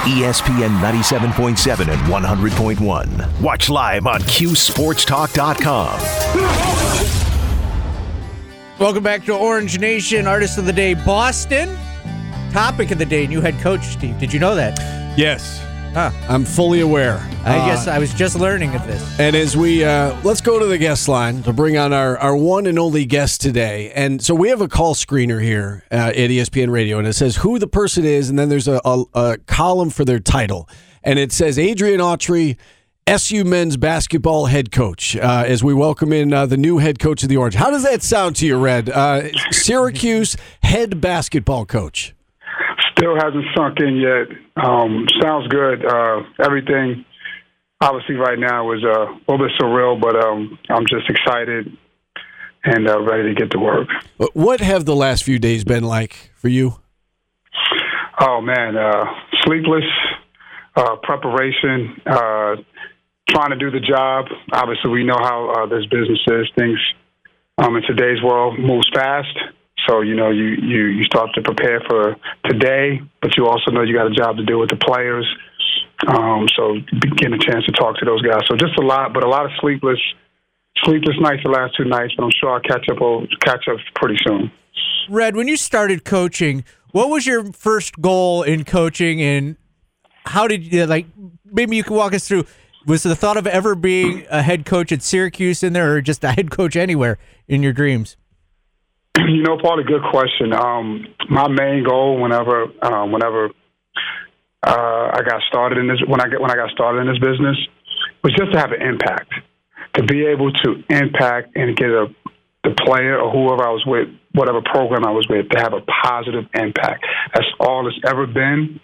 ESPN 97.7 and 100.1. Watch live on QSportsTalk.com. Welcome back to Orange Nation. Artist of the Day, Boston. Topic of the day, new head coach, Steve. Did you know that? Yes. Huh. I'm fully aware. I Uh, guess I was just learning of this. And as we uh, let's go to the guest line to bring on our, our one and only guest today. And so we have a call screener here uh, at ESPN Radio, and it says who the person is, and then there's a, a, a column for their title, and it says Adrian Autry, SU men's basketball head coach. Uh, as we welcome in uh, the new head coach of the Orange. How does that sound to you, Red? Uh, Syracuse head basketball coach. Still hasn't sunk in yet. Um, sounds good. Uh, everything, obviously, right now is uh, a little bit surreal, but um, I'm just excited and uh, ready to get to work. What have the last few days been like for you? Oh man, uh, sleepless, uh, preparation, uh, trying to do the job. Obviously, we know how uh, this business is. Things um, in today's world moves fast. So you know you, you you start to prepare for today, but you also know you got a job to do with the players. Um, so getting a chance to talk to those guys. So just a lot, but a lot of sleepless sleepless nights the last two nights. But I'm sure I'll catch up. I'll catch up pretty soon. Red, when you started coaching, what was your first goal in coaching, and how did you like? Maybe you can walk us through. Was the thought of ever being a head coach at Syracuse in there, or just a head coach anywhere in your dreams? You know, Paul, a good question. Um, my main goal, whenever, uh, whenever uh, I got started in this, when I get when I got started in this business, was just to have an impact, to be able to impact and get a the player or whoever I was with, whatever program I was with, to have a positive impact. That's all it's ever been,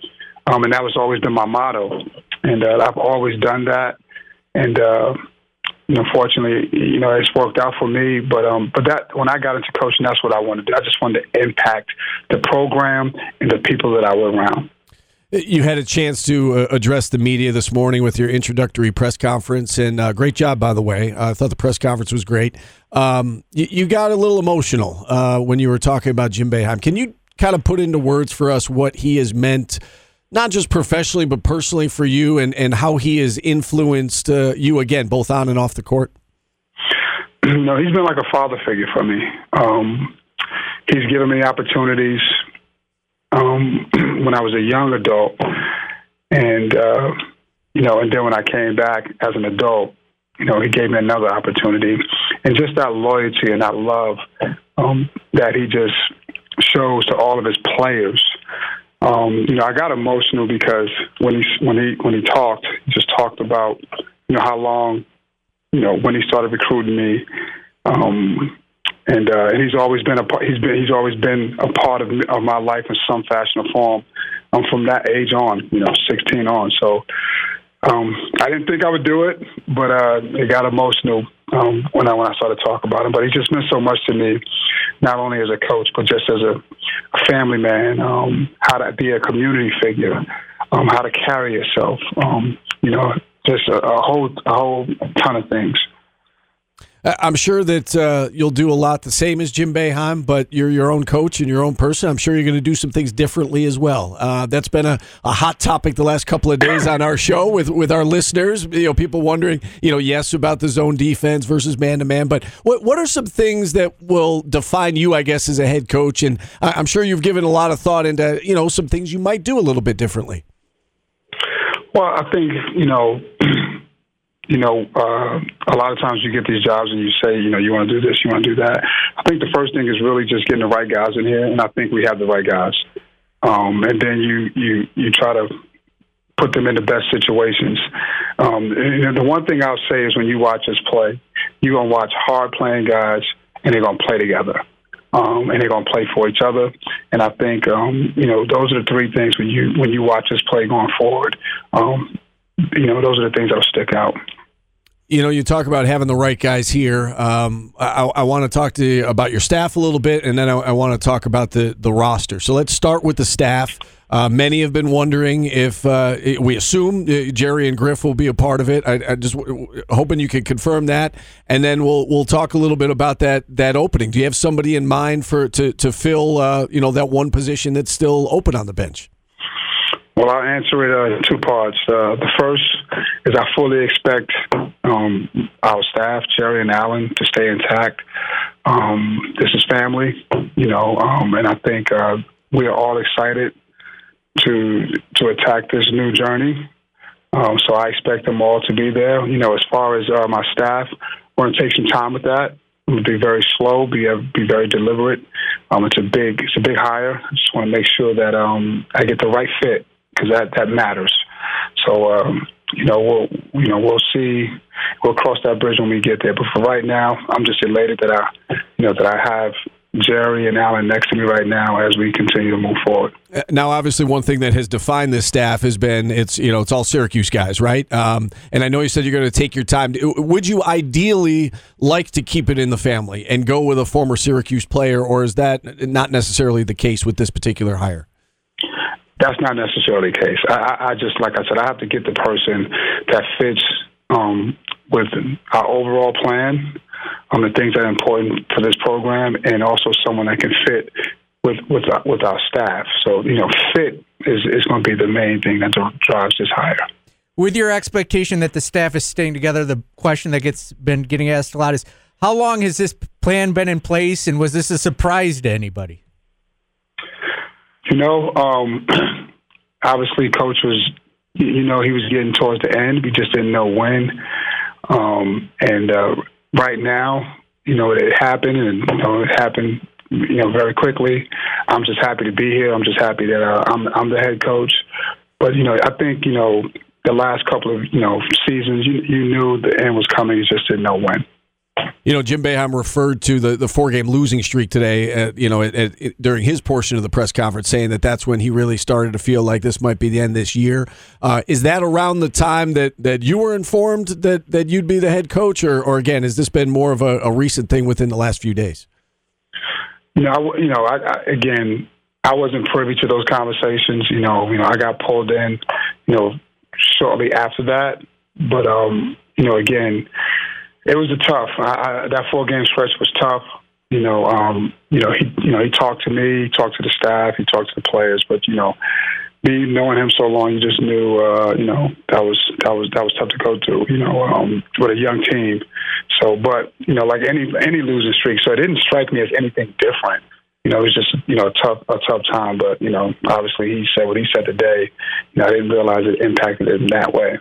um, and that was always been my motto. And uh, I've always done that. And uh, you know, fortunately, you know, it's worked out for me. But um, but that when I got into coaching, that's what I wanted to do. I just wanted to impact the program and the people that I was around. You had a chance to uh, address the media this morning with your introductory press conference, and uh, great job, by the way. I thought the press conference was great. Um, you, you, got a little emotional uh, when you were talking about Jim Boeheim. Can you kind of put into words for us what he has meant, not just professionally, but personally for you, and, and how he has influenced uh, you, again, both on and off the court? No, he's been like a father figure for me. Um, he's given me opportunities um, when I was a young adult, and uh, you know, and then when I came back as an adult, you know, he gave me another opportunity, and just that loyalty and that love um, that he just shows to all of his players. Um, you know, I got emotional because when he when he when he talked, he just talked about you know how long, you know, when he started recruiting me. Um, and uh, and he's always been a part. He's been he's always been a part of of my life in some fashion or form. Um, from that age on, you know, 16 on. So um, I didn't think I would do it, but uh, it got emotional um, when I when I started talking about him. But he just meant so much to me, not only as a coach, but just as a, a family man. Um, how to be a community figure, um, how to carry yourself. Um, you know, just a, a whole a whole ton of things. I'm sure that uh, you'll do a lot the same as Jim Boeheim, but you're your own coach and your own person. I'm sure you're going to do some things differently as well. Uh, that's been a, a hot topic the last couple of days on our show with, with our listeners. You know, people wondering, you know, yes, about the zone defense versus man to man, but what what are some things that will define you, I guess, as a head coach? And I'm sure you've given a lot of thought into, you know, some things you might do a little bit differently. Well, I think you know. You know, uh, a lot of times you get these jobs and you say, you know, you want to do this, you want to do that. I think the first thing is really just getting the right guys in here, and I think we have the right guys. Um, and then you you you try to put them in the best situations. Um, and the one thing I'll say is when you watch us play, you're gonna watch hard playing guys, and they're gonna play together. Um, and they're gonna play for each other, and I think um, you know those are the three things when you when you watch us play going forward. Um, you know, those are the things that'll stick out. You know, you talk about having the right guys here. Um, I, I want to talk to you about your staff a little bit, and then I, I want to talk about the the roster. So let's start with the staff. Uh, many have been wondering if uh, we assume uh, Gerry and Griff will be a part of it. I, I just w- hoping you can confirm that, and then we'll we'll talk a little bit about that that opening. Do you have somebody in mind for to to fill uh, you know that one position that's still open on the bench? Well, I'll answer it uh, in two parts. Uh, the first is I fully expect um, our staff, Gerry and Allen, to stay intact. Um, this is family, you know, um, and I think uh, we are all excited to to attack this new journey. Um, so I expect them all to be there. You know, as far as uh, my staff, we're to take some time with that. I'm to be very slow, be uh, be very deliberate. Um, it's a big it's a big hire. I just want to make sure that um, I get the right fit because that that matters. So um, you know we'll you know we'll see we'll cross that bridge when we get there. But for right now, I'm just elated that I you know that I have Gerry and Allen next to me right now as we continue to move forward. Uh, now, obviously, one thing that has defined this staff has been it's you know it's all Syracuse guys, right? Um, and I know you said you're going to take your time. Would you ideally like to keep it in the family and go with a former Syracuse player, or is that not necessarily the case with this particular hire? That's not necessarily the case. I, I just, like I said, I have to get the person that fits um, with our overall plan on the things that are important for this program, and also someone that can fit with with our, with our staff. So you know, fit is is going to be the main thing that drives this hire. With your expectation that the staff is staying together, the question that gets been getting asked a lot is, how long has this plan been in place, and was this a surprise to anybody? You know, um, obviously, coach was, you know, he was getting towards the end. We just didn't know when. Um, and uh, right now, you know, it happened, and you know, it happened, you know, very quickly. I'm just happy to be here. I'm just happy that uh, I'm I'm the head coach. But you know, I think you know the last couple of you know seasons, you you knew the end was coming. You just didn't know when. You know, Jim Boeheim referred to the, the four game losing streak today. At, you know, at, at, during his portion of the press conference, saying that that's when he really started to feel like this might be the end this year. Uh, is that around the time that, that you were informed that, that you'd be the head coach, or, or again, has this been more of a, a recent thing within the last few days? You know, I, you know, I, I, again, I wasn't privy to those conversations. You know, you know, I got pulled in, you know, shortly after that. But um, you know, again it was a tough. I, I, that four game stretch was tough. You know, um, you know, he, you know, he talked to me, he talked to the staff, he talked to the players. But you know, me knowing him so long, you just knew, uh, you know, that was that was that was tough to go through. You know, um, with a young team. So, but you know, like any any losing streak, so it didn't strike me as anything different. You know, it was just you know a tough a tough time. But you know, obviously he said what he said today. You know, I didn't realize it impacted it in that way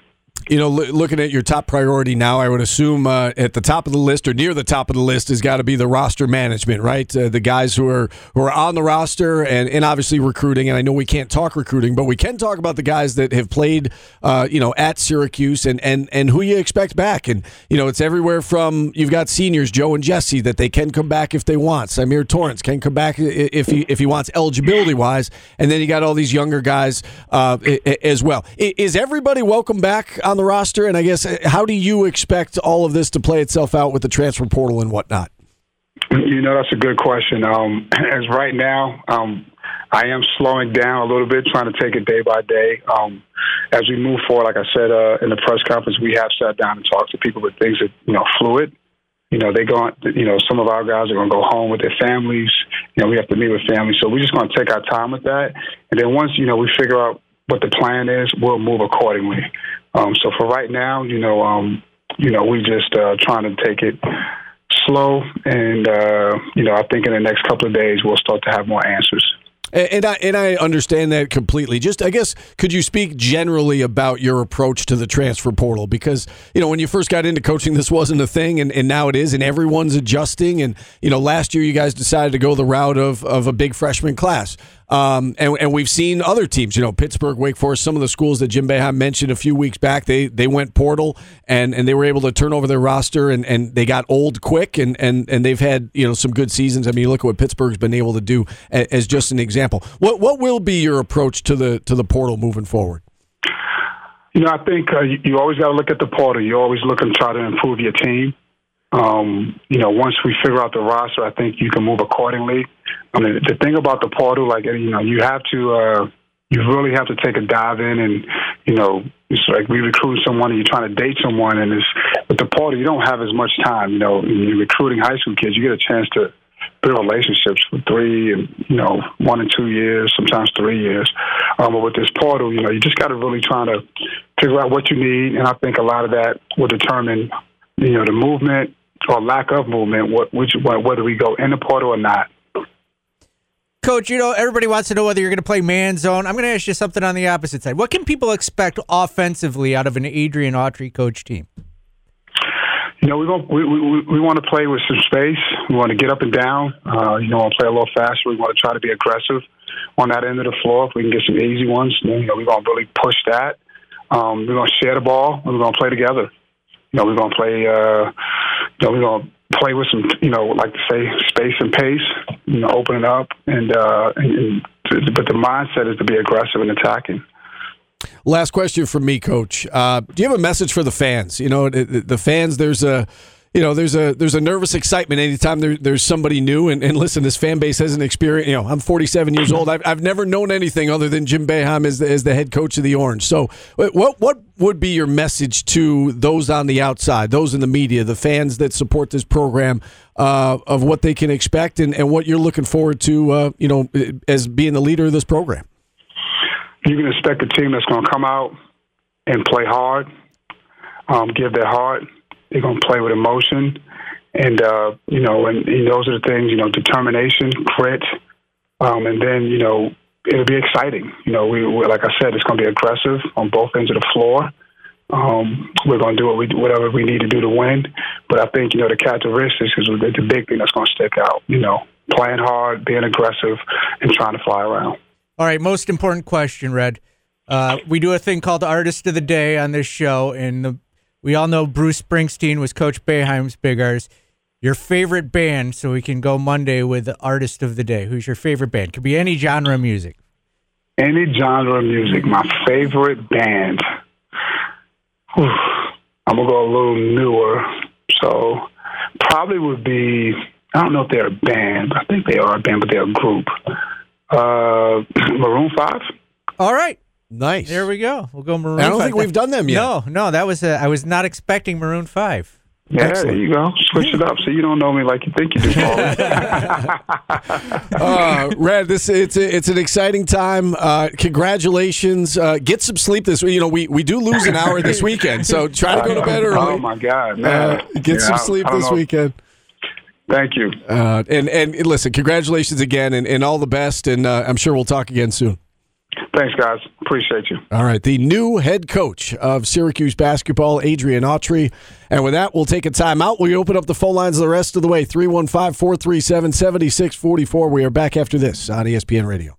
you know, looking at your top priority now, I would assume uh, at the top of the list or near the top of the list has got to be the roster management, right? Uh, the guys who are who are on the roster and, and obviously recruiting. And I know we can't talk recruiting, but we can talk about the guys that have played, uh, you know, at Syracuse and and and who you expect back. And you know, it's everywhere from you've got seniors Joe and Jesse that they can come back if they want. Symir Torrence can come back if he if he wants eligibility wise, and then you got all these younger guys uh, as well. Is everybody welcome back? On on the roster? And I guess uh, how do you expect all of this to play itself out with the transfer portal and whatnot? You know, that's a good question. Um, as right now, um, I am slowing down a little bit, trying to take it day by day. Um, as we move forward, like I said uh, in the press conference, we have sat down and talked to people, but things are you know fluid. You know, they go. You know, some of our guys are going to go home with their families. You know, we have to meet with families, so we're just going to take our time with that. And then once you know we figure out what the plan is, we'll move accordingly. Um, so for right now, you know, um, you know, we just uh, trying to take it slow, and uh, you know, I think in the next couple of days we'll start to have more answers. And, I and I understand that completely. Just I guess could you speak generally about your approach to the transfer portal? Because you know when you first got into coaching, this wasn't a thing, and, and now it is, and everyone's adjusting. And you know last year you guys decided to go the route of of a big freshman class. Um, and, and we've seen other teams, you know, Pittsburgh, Wake Forest, some of the schools that Jim Boeheim mentioned a few weeks back, they they went portal and, and they were able to turn over their roster and, and they got old quick and, and, and they've had, you know, some good seasons. I mean, look at what Pittsburgh's been able to do as just an example. What what will be your approach to the to the portal moving forward? You know, I think uh, you, you always got to look at the portal. You always look and try to improve your team. Um, you know, once we figure out the roster, I think you can move accordingly. I mean, the thing about the portal, like you know, you have to, uh, you really have to take a dive in, and you know, it's like we recruit someone, and you're trying to date someone, and it's with the portal, you don't have as much time. You know, you're recruiting high school kids, you get a chance to build relationships for three and you know one and two years, sometimes three years. Um, but with this portal, you know, you just got to really try to figure out what you need, and I think a lot of that will determine you know the movement or lack of movement, what which whether we go in the portal or not. Coach, you know, everybody wants to know whether you're going to play man zone. I'm going to ask you something on the opposite side. What can people expect offensively out of an Adrian Autry coach team? You know, we want we, we, we want to play with some space. We want to get up and down. Uh, you know, we want to play a little faster. We want to try to be aggressive on that end of the floor. If we can get some easy ones, you know, we're going to really push that. Um, we're going to share the ball. and We're going to play together. You know, we're going to play. Uh, you know, play with some, you know, like to say, space and pace. You know, opening up, and, uh, and, but the mindset is to be aggressive and attacking. Last question from me, Coach. Uh, do you have a message for the fans? You know, the fans. There's a you know, there's a there's a nervous excitement anytime there, there's somebody new. And, and listen, this fan base hasn't experienced. You know, I'm 47 years old. I've, I've never known anything other than Jim Boeheim as the, as the head coach of the Orange. So, what what would be your message to those on the outside, those in the media, the fans that support this program, uh, of what they can expect and, and what you're looking forward to, uh, you know, as being the leader of this program? You can expect a team that's going to come out and play hard, um, give their heart they're going to play with emotion, and uh, you know, and, and those are the things. You know, determination, grit, um, and then you know, it'll be exciting. You know, we, we like I said, it's going to be aggressive on both ends of the floor. Um, we're going to do what we whatever we need to do to win. But I think you know the characteristics is the big thing that's going to stick out. You know, playing hard, being aggressive, and trying to fly around. All right, most important question, Red. Uh, we do a thing called Artist of the Day on this show, and the we all know Bruce Springsteen was Coach Boeheim's big artist. Your favorite band, so we can go Monday with the artist of the day. Who's your favorite band? Could be any genre of music. Any genre of music. My favorite band. Whew. I'm gonna go a little newer, so probably would be. I don't know if they're a band. I think they are a band, but they're a group. Uh, Maroon Five. All right. Nice. There we go. We'll go Maroon. I don't 5. think we've done them yet. No, no, that was a, I was not expecting Maroon Five. Yeah, Excellent. there you go. Switch it up so you don't know me like you think you do. uh, Red, this it's a, it's an exciting time. Uh, congratulations. Uh, get some sleep this week. You know, we, we do lose an hour this weekend, so try to go to bed early. Oh my God, man! Uh, get yeah, some sleep this know. weekend. Thank you. Uh, and and listen, congratulations again, and, and all the best. And uh, I'm sure we'll talk again soon. Thanks, guys. Appreciate you. All right. The new head coach of Syracuse basketball, Adrian Autry. And with that, we'll take a timeout. We open up the phone lines the rest of the way 315 437 7644. We are back after this on ESPN Radio.